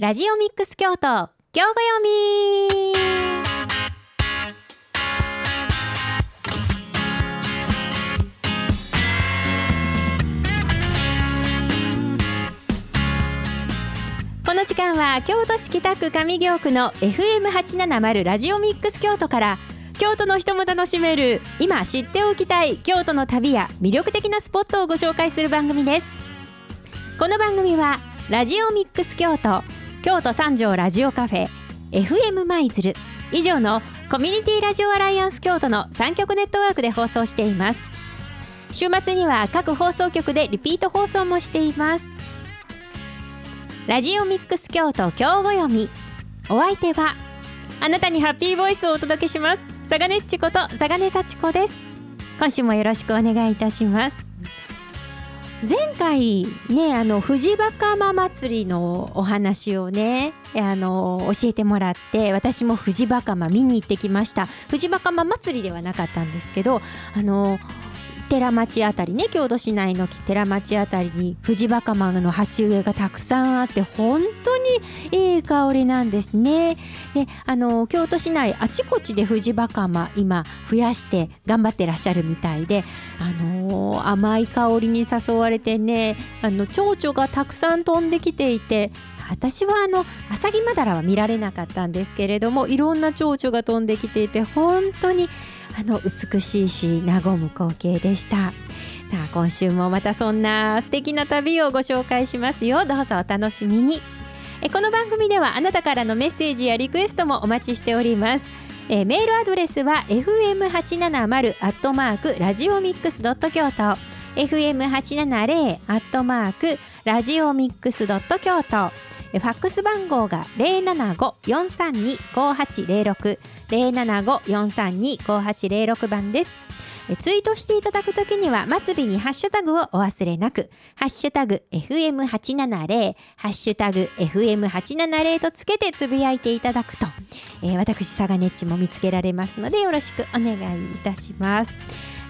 ラジオミックス京都今日ご読み。この時間は京都市北区上京区の FM870 ラジオミックス京都から京都の人も楽しめる今知っておきたい京都の旅や魅力的なスポットをご紹介する番組です。この番組はラジオミックス京都京都三条ラジオカフェ FM 舞鶴。以上のコミュニティラジオアライアンス京都の3局ネットワークで放送しています。週末には各放送局でリピート放送もしています。ラジオミックス京都今日ご読み。お相手はあなたにハッピーボイスをお届けします。佐賀ねっちこと佐賀根幸子です。今週もよろしくお願いいたします。前回ねあの藤バカマ祭りのお話をねあの教えてもらって私も藤バカマ見に行ってきました。藤バカマ祭りではなかったんですけどあの寺町あたりね郷土市内の寺町あたりに藤バカマの鉢植えがたくさんあって本当にいい香りなんですね。であの京都市内あちこちで藤バカマ今増やして頑張ってらっしゃるみたいで、あの甘い香りに誘われてねあの蝶々がたくさん飛んできていて私はあのアサギマダラは見られなかったんですけれどもいろんな蝶々が飛んできていて本当にあの美しいし和む光景でした。さあ今週もまたそんな素敵な旅をご紹介しますよ。どうぞお楽しみに。えこの番組ではあなたからのメッセージやリクエストもお待ちしております。えメールアドレスは fm870 アットマークラジオミックスドット京都。fm870 アットマークラジオミックスドット京都。ファックス番号が075-432-5806 075-432-5806番です。ツイートしていただくときには末尾にハッシュタグをお忘れなくハッシュタグ FM870 ハッシュタグ FM870 とつけてつぶやいていただくと、えー、私サガネッチも見つけられますのでよろしくお願いいたします。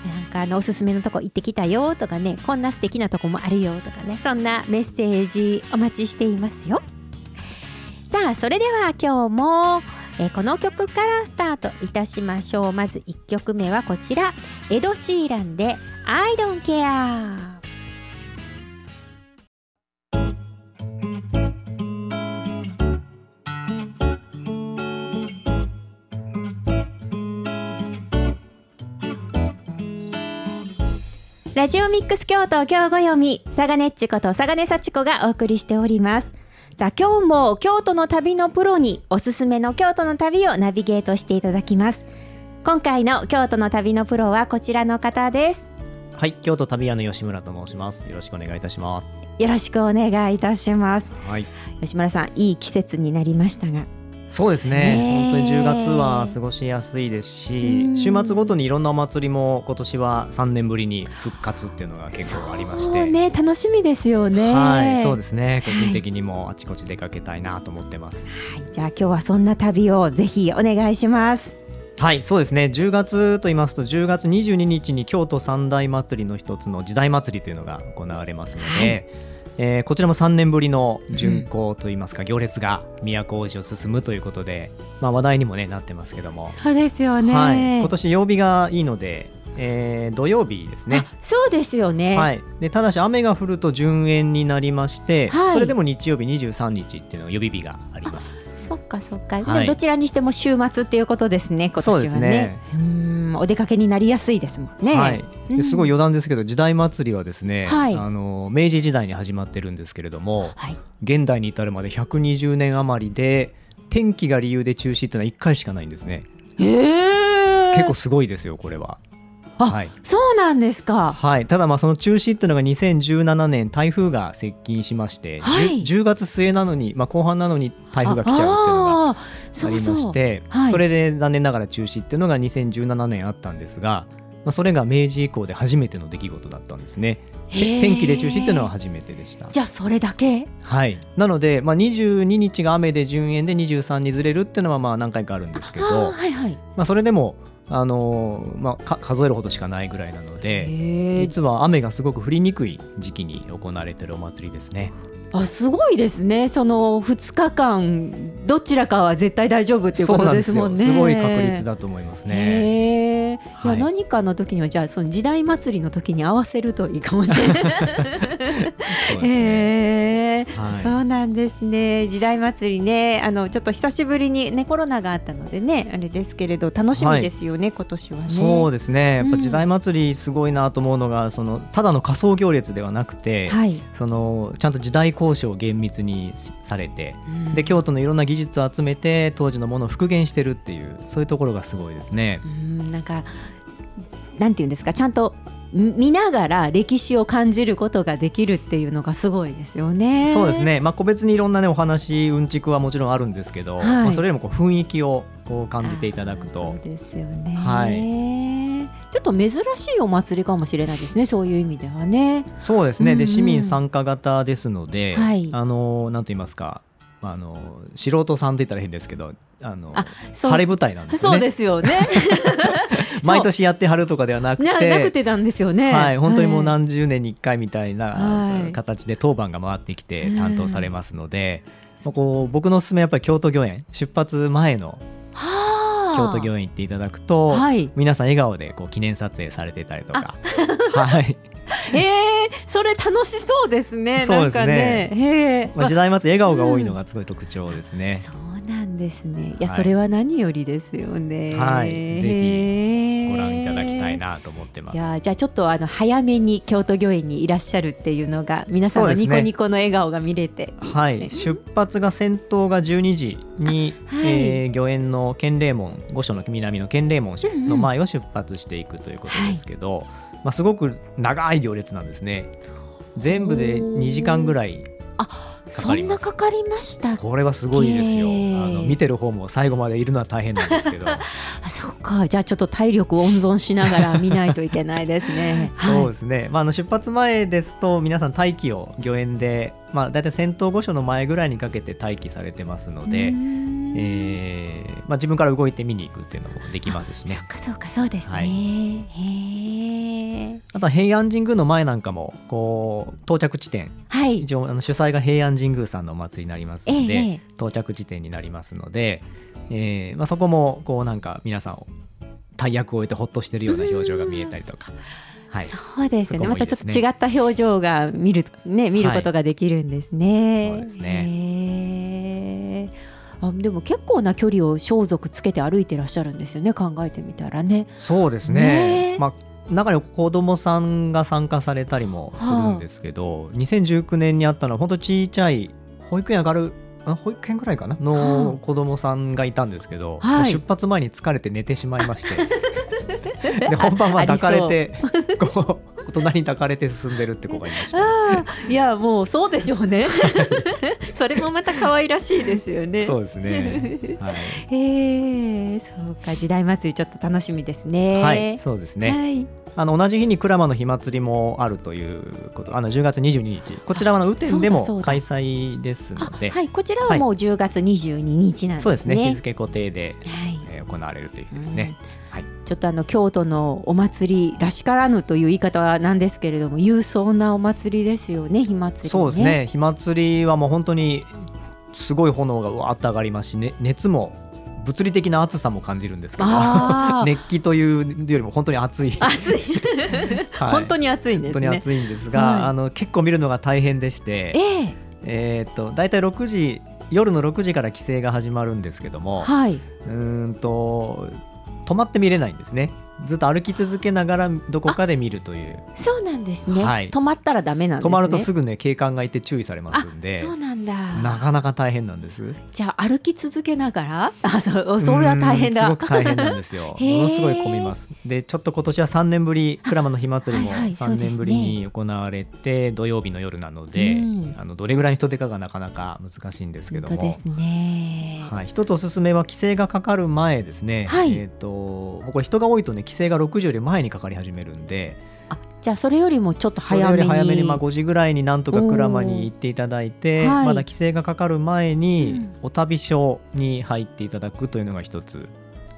なんかあのおすすめのとこ行ってきたよとかねこんな素敵なとこもあるよとかねそんなメッセージお待ちしていますよ。さあそれでは今日もえこの曲からスタートいたしましょう。まず1曲目はこちら。エド・シーランで「I don't care」ラジオミックス京都今日ご読み佐賀ねっちこと佐賀根幸子がお送りしております。さあ今日も京都の旅のプロにおすすめの京都の旅をナビゲートしていただきます。今回の京都の旅のプロはこちらの方です。はい京都旅屋の吉村と申します。よろしくお願いいたします。よろしくお願いいたします。はい。吉村さんいい季節になりましたがそうですね。本当に10月は過ごしやすいですし週末ごとにいろんなお祭りも今年は3年ぶりに復活っていうのが結構ありまして。ね楽しみですよね。はいそうですね。個人的にもあちこち出かけたいなと思ってます、はい、じゃあ今日はそんな旅をぜひお願いします。はいそうですね。10月と言いますと10月22日に京都三大祭りの一つの時代祭りというのが行われますので、はいえー、こちらも3年ぶりの巡行といいますか、うん、行列が都大路を進むということで、まあ、話題にも、ね、なってますけども。そうですよね、はい、今年曜日がいいので、えー、土曜日ですね。そうですよね、はい、でただし雨が降ると順延になりまして、はい、それでも日曜日23日っていうの予備日があります。そっかそっか、はい、どちらにしても週末っていうことですね今年はね。そうん。お出かけになりやすいですもんね。はい、すごい余談ですけど時代祭りはですね、はい、あの明治時代に始まってるんですけれども、はい、現代に至るまで120年余りで天気が理由で中止っていうのは1回しかないんですね。結構すごいですよこれは。はい、そうなんですか。はい、ただまあその中止っていうのが2017年台風が接近しまして、はい、10, 10, 月末なのにまあ後半なのに台風が来ちゃうっていうのがありましてそ、はい、それで残念ながら中止っていうのが2017年あったんですが、まあ、それが明治以降で初めての出来事だったんですね。天気で中止っていうのは初めてでした。じゃあそれだけ？はい。なので、まあ、22日が雨で順延で23にずれるっていうのはまあ何回かあるんですけど、はいはい。まあ、それでもあのまあ、数えるほどしかないぐらいなので実は雨がすごく降りにくい時期に行われているお祭りですね。あすごいですね。その2日間どちらかは絶対大丈夫っていうことですもんね。すごい確率だと思いますね、はい、いや何かの時にはじゃあその時代祭りの時に合わせるといいかもしれない。そう、ね。はい、そうなんですね。時代祭りね。あのちょっと久しぶりにねコロナがあったのでねあれですけれど楽しみですよね、はい、今年はね。そうですね。やっぱ時代祭りすごいなと思うのが、うん、そのただの仮想行列ではなくて、はい、そのちゃんと時代交渉を厳密にされて、うん、で京都のいろんな技術を集めて当時のものを復元してるっていうそういうところがすごいですね。うんなんかなんていうんですかちゃんと見ながら歴史を感じることができるっていうのがすごいですよね。そうですね。まあ個別にいろんなねお話うんちくはもちろんあるんですけど、はい、まあそれよりもこう雰囲気をこう感じていただくと。そうですよね。はい。ちょっと珍しいお祭りかもしれないですね。そういう意味ではね。そうですね。で市民参加型ですので、はい、あのなんと言いますか。あの素人さんって言ったら変ですけどあの晴れ舞台なんですね。そうですよね。毎年やってはるとかではなくてなくてなんですよね。はい、本当にもう何十年に一回みたいな形で当番が回ってきて担当されますので、はい、こう僕のおすすめやっぱり京都御苑出発前の京都御苑行っていただくと、はい、皆さん笑顔でこう記念撮影されてたりとか。はい。え えー、それ楽しそうですね。そうですね。ねまあ、時代末笑顔が多いのがすごい特徴ですね。うん、そうなんですね。いや、はい、それは何よりですよね。はい。ぜひご覧いただきたいなと思ってます。いや、じゃあちょっとあの早めに京都御苑にいらっしゃるっていうのが皆さんのニコニコの笑顔が見れて、ね、はい。出発が先頭が12時に、はい、えー、御苑の建礼門御所の南の建礼門の前を出発していくということですけど。うんうんはいまあ、すごく長い行列なんですね全部で2時間ぐらいあそんなかかりましたこれはすごいですよ。あの見てる方も最後までいるのは大変なんですけど。あそっか。じゃあちょっと体力温存しながら見ないといけないですね。そうですね、まあ、あの出発前ですと皆さん待機を御苑で、まあ、大体先頭御所の前ぐらいにかけて待機されてますので、えーまあ、自分から動いて見に行くっていうのもできますしね。そっかそっかそうですね、はい、へあとは平安神宮の前なんかもこう到着地点、はい、一応あの主催が平安神宮さんのお祭りになりますので、えー、到着地点になりますので、えーまあ、そこもこうなんか皆さん大役を終えてほっとしてるような表情が見えたりとか。はい、そうですね、ね、またちょっと違った表情が見る,、ね、見ることができるんですね。はい、そうですね。あでも結構な距離を装束つけて歩いてらっしゃるんですよね考えてみたらね。そうですね、ね。まあ中に子どもさんが参加されたりもするんですけど、はあ、2019年にあったのは本当ちちゃい保育園上がる保育園ぐらいかな？の子供さんがいたんですけど、はい、出発前に疲れて寝てしまいまして。で本番は抱かれてこう大人に抱かれて進んでるって子がいました、いやもうそうでしょうね。それもまた可愛らしいですよね。そうですね、はい、えー、そうか時代祭りちょっと楽しみですね。はいそうですね、はい、あの同じ日に鞍馬の火祭りもあるということあの10月22日。こちらは雨天でも開催ですので。はいこちらはもう10月22日なんですね、そうですね。日付固定で、はい。えー、行われるという日ですね、うんはい、ちょっとあの京都のお祭りらしからぬという言い方はなんですけれども勇壮なお祭りですよね火祭り、ね、そうですね。火祭りはもう本当にすごい炎がわっと上がりますし、ね、熱も物理的な暑さも感じるんですけど 熱気というよりも本当に暑い。暑い。はい、本当に暑いんです、ね、本当に暑いんですが、はい、あの結構見るのが大変でして、えー、えー、っと大体6時夜の6時から規制が始まるんですけども、はい、うんと止まって見れないんですね。ずっと歩き続けながらどこかで見るという。そうなんですね、はい、止まったらダメなんです、ね、止まるとすぐね警官がいて注意されますんで。そうなんだ。なかなか大変なんです。じゃあ歩き続けながら？あそそれは大変だ。すごく大変なんですよ。ものすごい混みます。でちょっと今年は3年ぶり鞍馬の火祭りも3年ぶりに行われて、土曜日の夜なので、あのどれぐらいの人出かがなかなか難しいんですけども。ですね、はい、一つおすすめは規制がかかる前ですね、はい、えっ、とこれ人が多いとね規制が6時より前にかかり始めるんで。あじゃあそれよりもちょっと早めに。早めにまあ5時ぐらいになんとか鞍馬に行っていただいて、はい、まだ規制がかかる前にお旅所に入っていただくというのが一つ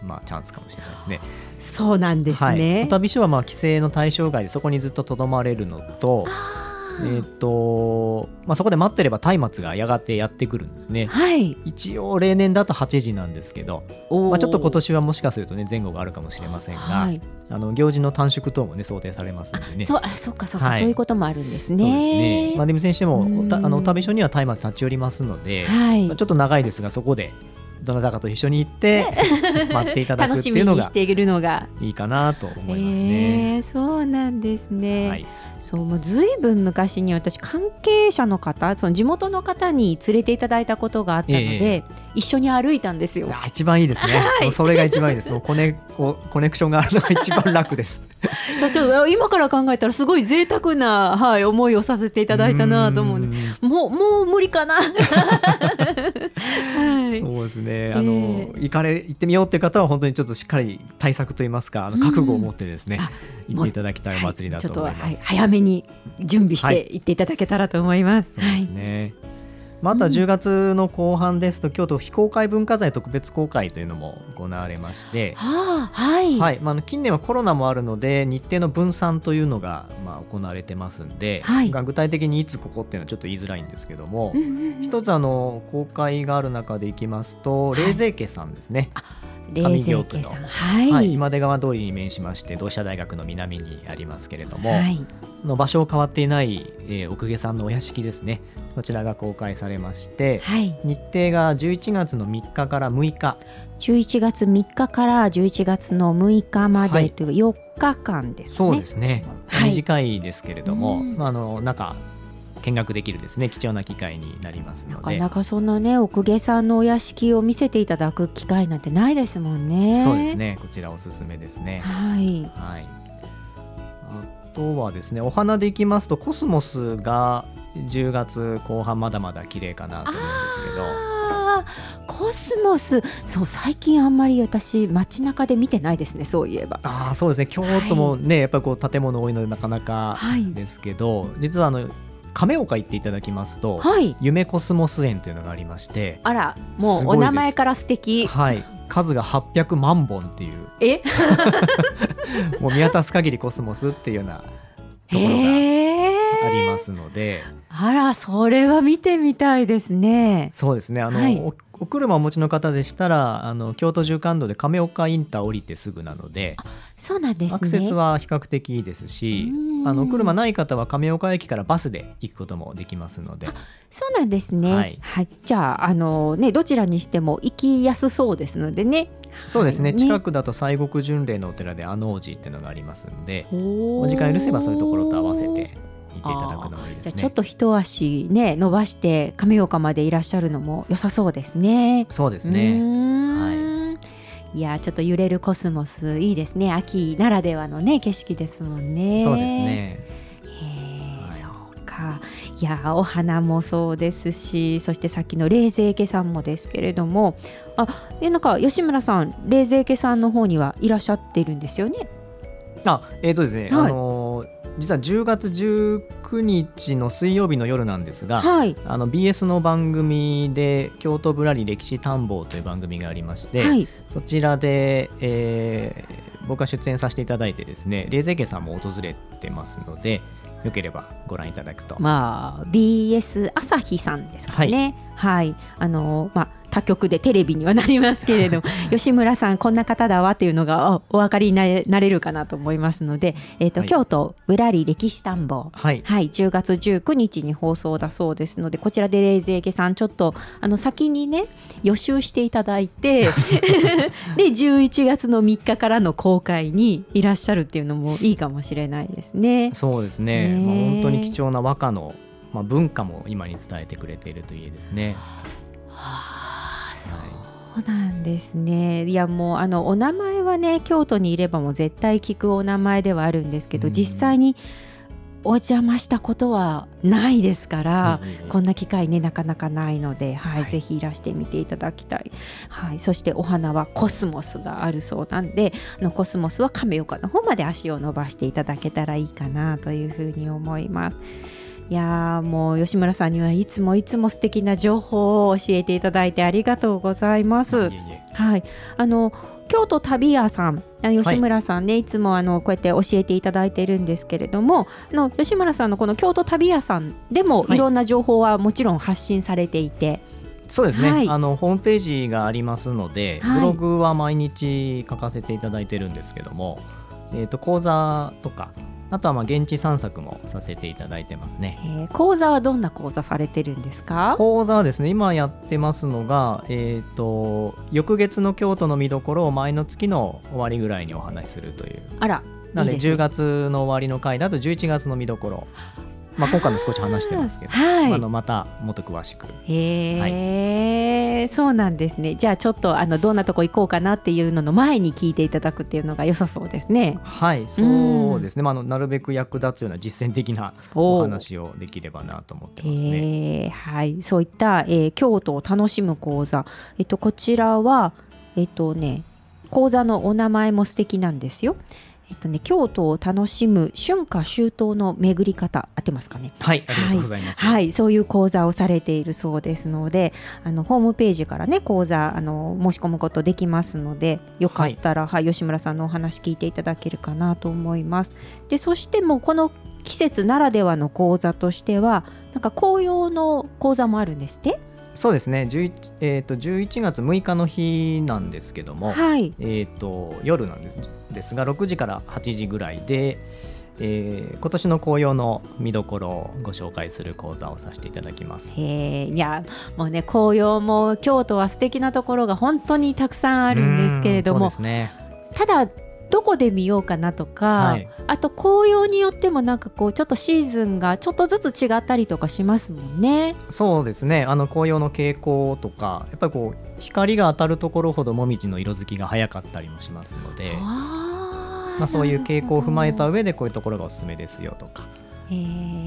まあ、チャンスかもしれないですね。そうなんですね。はい、お旅所はまあ規制の対象外でそこにずっととどまれるのと、えーとまあ、そこで待ってれば松明がやがてやってくるんですね、はい、一応例年だと8時なんですけど、まあ、ちょっと今年はもしかするとね前後があるかもしれませんが、はい、あの行事の短縮等もね想定されますんでね。そうあそっかそっか、はい、そういうこともあるんですね。そうですね。まあ、でも先してもあの旅所には松明立ち寄りますので、はい。まあ、ちょっと長いですがそこでどなたかと一緒に行って 待っていただくっていうのがいいかなと思いますね。えー、そうなんですね、はいそうもうずいぶん昔に私関係者の方その地元の方に連れていただいたことがあったので、えー、一緒に歩いたんですよ。一番いいですね。はい、それが一番いいです。もうコネコネクションがあるのが一番楽です。ちょ今から考えたらすごい贅沢なはい思いをさせていただいたなと思うもうもう無理かな。はい、そうですね。あの、えー、行かれ行ってみようっていう方は本当にちょっとしっかり対策といいますか、あの覚悟を持ってですね、行っていただきたいお祭りだと思います。はい、早めに準備して行っていただけたらと思います。はい、そうですね。また10月の後半ですと、京都非公開文化財特別公開というのも行われまして、はあ、はい、はい。まあ、近年はコロナもあるので日程の分散というのが、まあ、行われてますんで、はい、具体的にいつここっていうのはちょっと言いづらいんですけども、うんうんうん、一つあの公開がある中でいきますと冷泉家さんですね。はい上京区の、はい、はい、今出川通りに面しまして同志社大学の南にありますけれども、はい、の場所を変わっていない、えー、奥下さんのお屋敷ですねこちらが公開されまして、はい、日程が11月の3日から6日。11月3日から11月の6日までという4日間ですね、そうですね、短いですけれども、まあ、あの中見学できるですね。貴重な機会になりますので。なかなかそんなね奥下さんのお屋敷を見せていただく機会なんてないですもんね。そうですね。こちらおすすめですね。はい、はい、あとはですねお花でいきますとコスモスが10月後半まだまだ綺麗かなと思うんですけど。コスモス。そう最近あんまり私街中で見てないですねそういえば。あそうですね。京都もね、はい、やっぱりこう建物多いのでなかなかですけど、はい、実はあの亀岡行っていただきますと、はい、夢コスモス園というのがありましてあらもうお名前から素敵。はい。数が800万本っていう。え？もう見渡す限りコスモスっていうようなところがありますので、えー、あらそれは見てみたいですね。そうですね。あの、はい、お車をお持ちの方でしたらあの京都縦貫道で亀岡インター降りてすぐなのでそうなんです、ね、アクセスは比較的いいですしあの車ない方は亀岡駅からバスで行くこともできますので。そうなんですね、はい、はい、じゃああの、ね、どちらにしても行きやすそうですのでね。そうですね、はい、近くだと西国巡礼のお寺で阿王子っていうのがありますんでお時間許せばそういうところと合わせて見ていただくのもいいですね。じゃちょっと一足ね伸ばして亀岡までいらっしゃるのも良さそうですね。そうですね。はい。いやちょっと揺れるコスモスいいですね。秋ならではのね景色ですもんね。そうですね。へえ、そうか。いやお花もそうですし、そしてさっきの冷泉家さんもですけれども、あ、でなんか吉村さん冷泉家さんの方にはいらっしゃってるんですよね？あ、えっ、ー、とですね、はい、あのー実は10月19日の水曜日の夜なんですが、はい、あの BS の番組で「京都ぶらり歴史探訪」という番組がありまして、はい、そちらで、えー、僕が出演させていただいてですね冷泉家さんも訪れてますのでよければご覧いただくと。まあ BS 朝日さんですかね。はい、はい、あのまあ他局でテレビにはなりますけれど 吉村さんこんな方だわっていうのがお分かりになれるかなと思いますので、えーと、はい、京都ぶらり歴史探訪、はい、はい、10月19日に放送だそうですのでこちらで冷泉家さんちょっとあの先にね予習していただいて で11月の3日からの公開にいらっしゃるっていうのもいいかもしれないですね。そうですね、ねまあ、本当に貴重な和歌のまあ、文化も今に伝えてくれているといいですね。はあそうなんですね。いやもうあのお名前はね京都にいればもう絶対聞くお名前ではあるんですけど、うん、実際にお邪魔したことはないですから、うん、こんな機会ねなかなかないので、はい、はい、ぜひいらしてみていただきたい、はい、そしてお花はコスモスがあるそうなんであのコスモスは亀岡の方まで足を伸ばしていただけたらいいかなというふうに思います。いやもう吉村さんにはいつもいつも素敵な情報を教えていただいてありがとうございます。はい、あの京都旅屋さん吉村さんね、はい、いつもあのこうやって教えていただいてるんですけれどもあの吉村さんのこの京都旅屋さんでもいろんな情報はもちろん発信されていて。はいそうですね、はい、あのホームページがありますので、はい、ブログは毎日書かせていただいてるんですけども、えーと、講座とかあとはまあ現地散策もさせていただいてますね。えー、講座はどんな講座されてるんですか？講座はですね今やってますのが、えーと、翌月の京都の見どころを前の月の終わりぐらいにお話しするという。あらなので10月の終わりの回だと11月の見どころまあ、今回も少し話してますけど、はい、あのまたもっと詳しく。へえ、はい、そうなんですね。じゃあちょっとあのどんなとこ行こうかなっていうのの前に聞いていただくっていうのが良さそうですね。はい、そうですね。まあ、あのなるべく役立つような実践的なお話をできればなと思ってますね。はい、そういった、えー、京都を楽しむ講座、えっとこちらはえっとね講座のお名前も素敵なんですよ。えっとね、京都を楽しむ春夏秋冬の巡り方合ってますかね？はいありがとうございます、はい、はい、そういう講座をされているそうですのであのホームページからね講座あの申し込むことできますのでよかったら、はい、はい、吉村さんのお話聞いていただけるかなと思います。でそしてもうこの季節ならではの講座としてはなんか紅葉の講座もあるんですって？そうですね。11,、えーと、11月6日の日なんですけども、はい、えーと、夜なんですが6時から8時ぐらいで、えー、今年の紅葉の見どころをご紹介する講座をさせていただきます。へいやもうね紅葉も京都は素敵なところが本当にたくさんあるんですけれども、ね、ただどこで見ようかなとか、はい、あと紅葉によってもなんかこうちょっとシーズンがちょっとずつ違ったりとかしますもんね。そうですねあの紅葉の傾向とかやっぱりこう光が当たるところほどもみじの色づきが早かったりもしますのでまあ、そういう傾向を踏まえた上でこういうところがおすすめですよとか。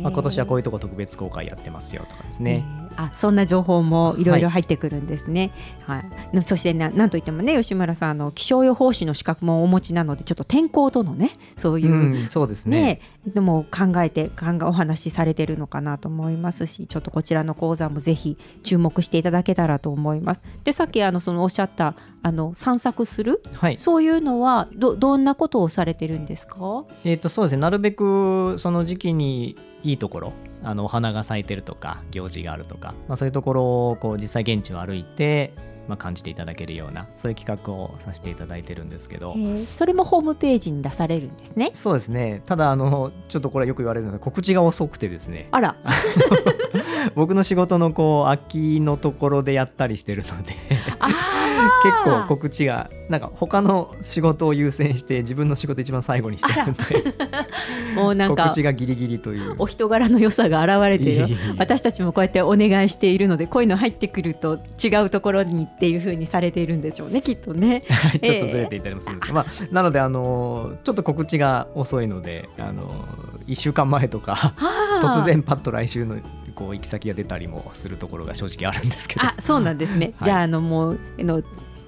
まあ、今年はこういうとこ特別公開やってますよとかですね。あそんな情報もいろいろ入ってくるんですね。はい、はい、そしてななんといってもね吉村さんの気象予報士の資格もお持ちなのでちょっと天候とのねそういう、うん、そうですねでも考えて考えお話しされてるのかなと思いますしちょっとこちらの講座もぜひ注目していただけたらと思います。でさっきあのそのおっしゃったあの散策する、はい、そういうのはどどんなことをされてるんですか？えーとそうですね。なるべくその時期にいいところあのお花が咲いてるとか行事があるとか、まあ、そういうところをこう実際現地を歩いて、まあ、感じていただけるようなそういう企画をさせていただいてるんですけど。それもホームページに出されるんですね？そうですね。ただあのちょっとこれよく言われるので告知が遅くてですね。あら。僕の仕事のこう空きのところでやったりしてるので。結構告知がなんか他の仕事を優先して自分の仕事一番最後にしちゃうんで。もうなんか告知がギリギリという。お人柄の良さが現れている私たちもこうやってお願いしているのでこういうの入ってくると違うところにっていうふうにされているんでしょうね きっとね。ちょっとずれていたりもするんです。けど、え。ー、まあ、なのであのちょっと告知が遅いのであの1週間前とか突然パッと来週のこう行き先が出たりもするところが正直あるんですけど。あそうなんですね、はい、じゃああのもうの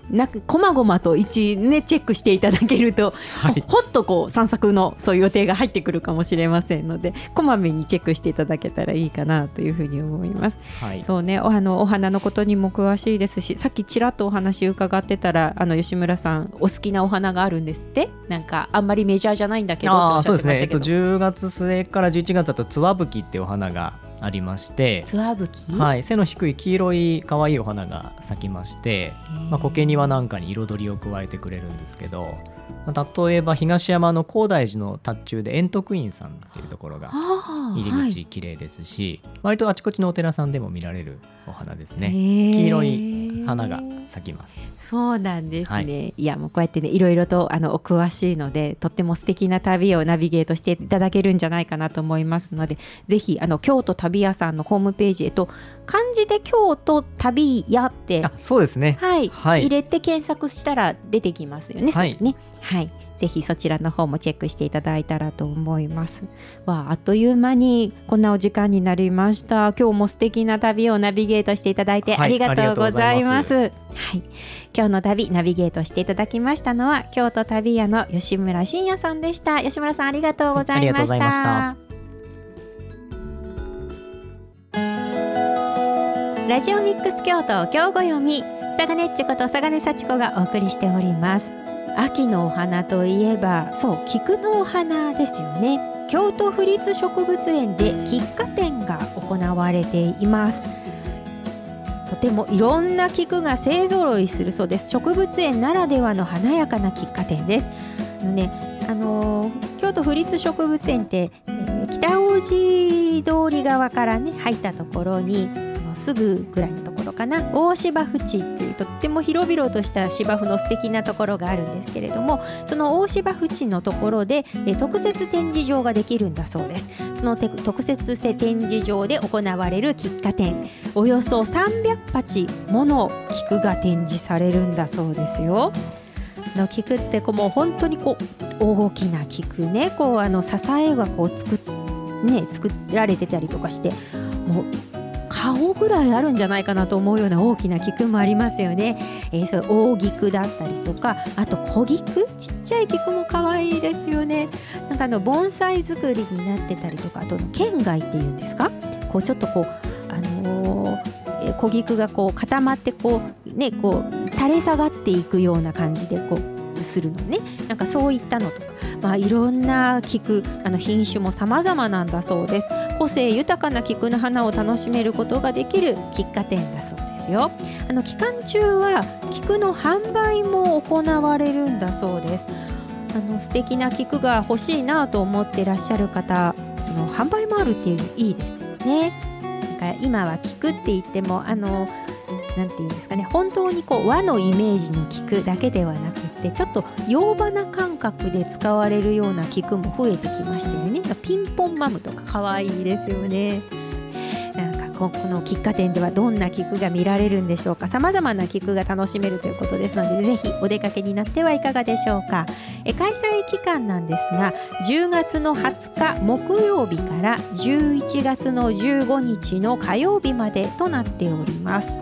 なこまごまと一ねチェックしていただけると、はい、ほっとこう散策のそういう予定が入ってくるかもしれませんのでこまめにチェックしていただけたらいいかなというふうに思います。はい、そうねおあのお花のことにも詳しいですしさっきちらっとお話伺ってたらあの吉村さんお好きなお花があるんですって？なんかあんまりメジャーじゃないんだけどあそうですね、えっと、10月末から11月だとつわぶきってお花がありましてツアブキはい背の低い黄色い可愛いお花が咲きまして、まあ、苔庭なんかに彩りを加えてくれるんですけど例えば東山の高大寺の達中で円徳院さんっていうところが入り口綺麗ですし、はい、割とあちこちのお寺さんでも見られるお花ですね。黄色い花が咲きます。そうなんですね、はい、いやもうこうやってねいろいろとあのお詳しいのでとっても素敵な旅をナビゲートしていただけるんじゃないかなと思いますのでぜひあの京都旅屋さんのホームページへと漢字で京都旅屋ってそうですね、はい、はい、入れて検索したら出てきますよね。はい、ね。はいぜひそちらの方もチェックしていただいたらと思います。わあっという間にこんなお時間になりました。今日も素敵な旅をナビゲートしていただいてありがとうございます。はい、今日の旅ナビゲートしていただきましたのは京都旅屋の吉村真也さんでした。吉村さんありがとうございました。ラジオミックス京都今日ご読み佐賀ねっちこと佐賀根幸子がお送りしております。秋のお花といえばそう菊のお花ですよね。京都府立植物園で菊花展が行われています。とてもいろんな菊が勢ぞろいするそうです。植物園ならではの華やかな菊花展です。のねあのー、京都府立植物園って、えー、北大路通り側からね入ったところにすぐぐらいのところかな。大芝生地っとっても広々とした芝生の素敵なところがあるんですけれどもその大芝生地のところでえ特設展示場ができるんだそうです。その特設展示場で行われる菊花展およそ300鉢もの菊が展示されるんだそうですよ。の菊ってこうもう本当にこう大きな菊ね。こうあの支えがこう作,、ね、作られてたりとかしてもう顔ぐらいあるんじゃないかなと思うような大きな菊もありますよね。えー、そう大菊だったりとかあと小菊？ちっちゃい菊も可愛いですよね。なんかあの盆栽作りになってたりとかあと県外っていうんですか？こうちょっとこうあのー、小菊がこう固まってこうねこう垂れ下がっていくような感じでこうするのねなんかそういったのとか、まあ、いろんな菊あの品種も様々なんだそうです。個性豊かな菊の花を楽しめることができる喫茶店だそうですよ。あの期間中は菊の販売も行われるんだそうです。あの素敵な菊が欲しいなと思ってらっしゃる方の販売もあるっていうのいいですよね。なんか今は菊って言ってもあの何て言うんですかね。本当にこう和のイメージの菊だけではなくってちょっと洋花感覚で使われるような菊も増えてきましたよね。ピンポンマムとか可愛いですよね。なんかこの喫茶店ではどんな菊が見られるんでしょうか。様々な菊が楽しめるということですのでぜひお出かけになってはいかがでしょうか。え開催期間なんですが10月の20日木曜日から11月の15日の火曜日までとなっております。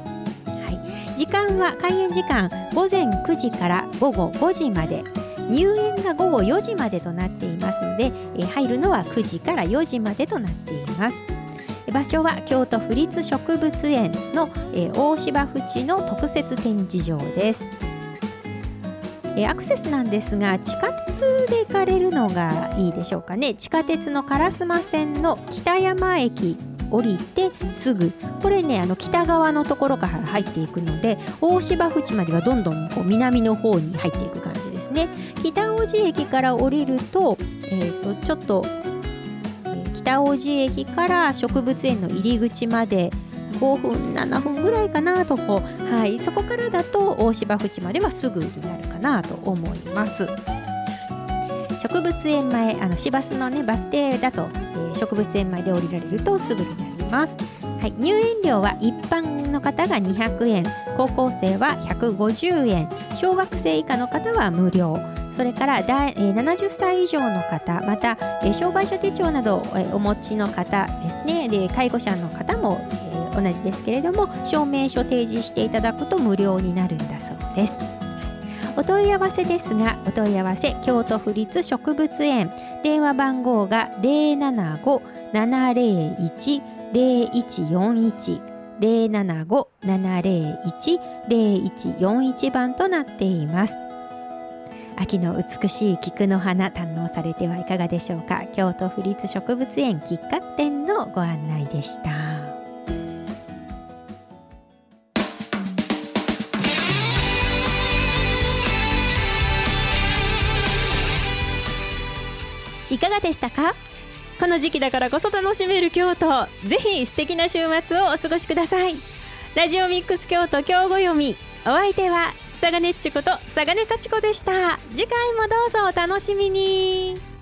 時間は開園時間午前9時から午後5時まで。入園が午後4時までとなっていますので、え入るのは9時から4時までとなっています。場所は京都府立植物園の、え大芝淵の特設展示場です。アクセスなんですが地下鉄で行かれるのがいいでしょうかね。地下鉄の烏丸線の北山駅降りてすぐ。これねあの北側のところから入っていくので大芝淵まではどんどんこう南の方に入っていく感じ。ね北大路駅から降りると,、えーと、ちょっと、北大路駅から植物園の入り口まで5分7分ぐらいかなとこ、はい、そこからだと大芝淵まではすぐになるかなと思います。植物園前あの市バスのねバス停だと、えー、植物園前で降りられるとすぐになります。はい、入園料は一般の方が200円高校生は150円小学生以下の方は無料。それからだ、えー、70歳以上の方また、障害者手帳など、えー、お持ちの方ですね。で介護者の方も、同じですけれども証明書提示していただくと無料になるんだそうです。お問い合わせですがお問い合わせ京都府立植物園。電話番号が075-701-0141 075-701-0141番となっています。秋の美しい菊の花堪能されてはいかがでしょうか？京都府立植物園菊花展のご案内でした。いかがでしたか？この時期だからこそ楽しめる京都ぜひ素敵な週末をお過ごしください。ラジオミックス京都今日ご読み。お相手は佐賀ねっちこと佐賀根幸子でした。次回もどうぞお楽しみに。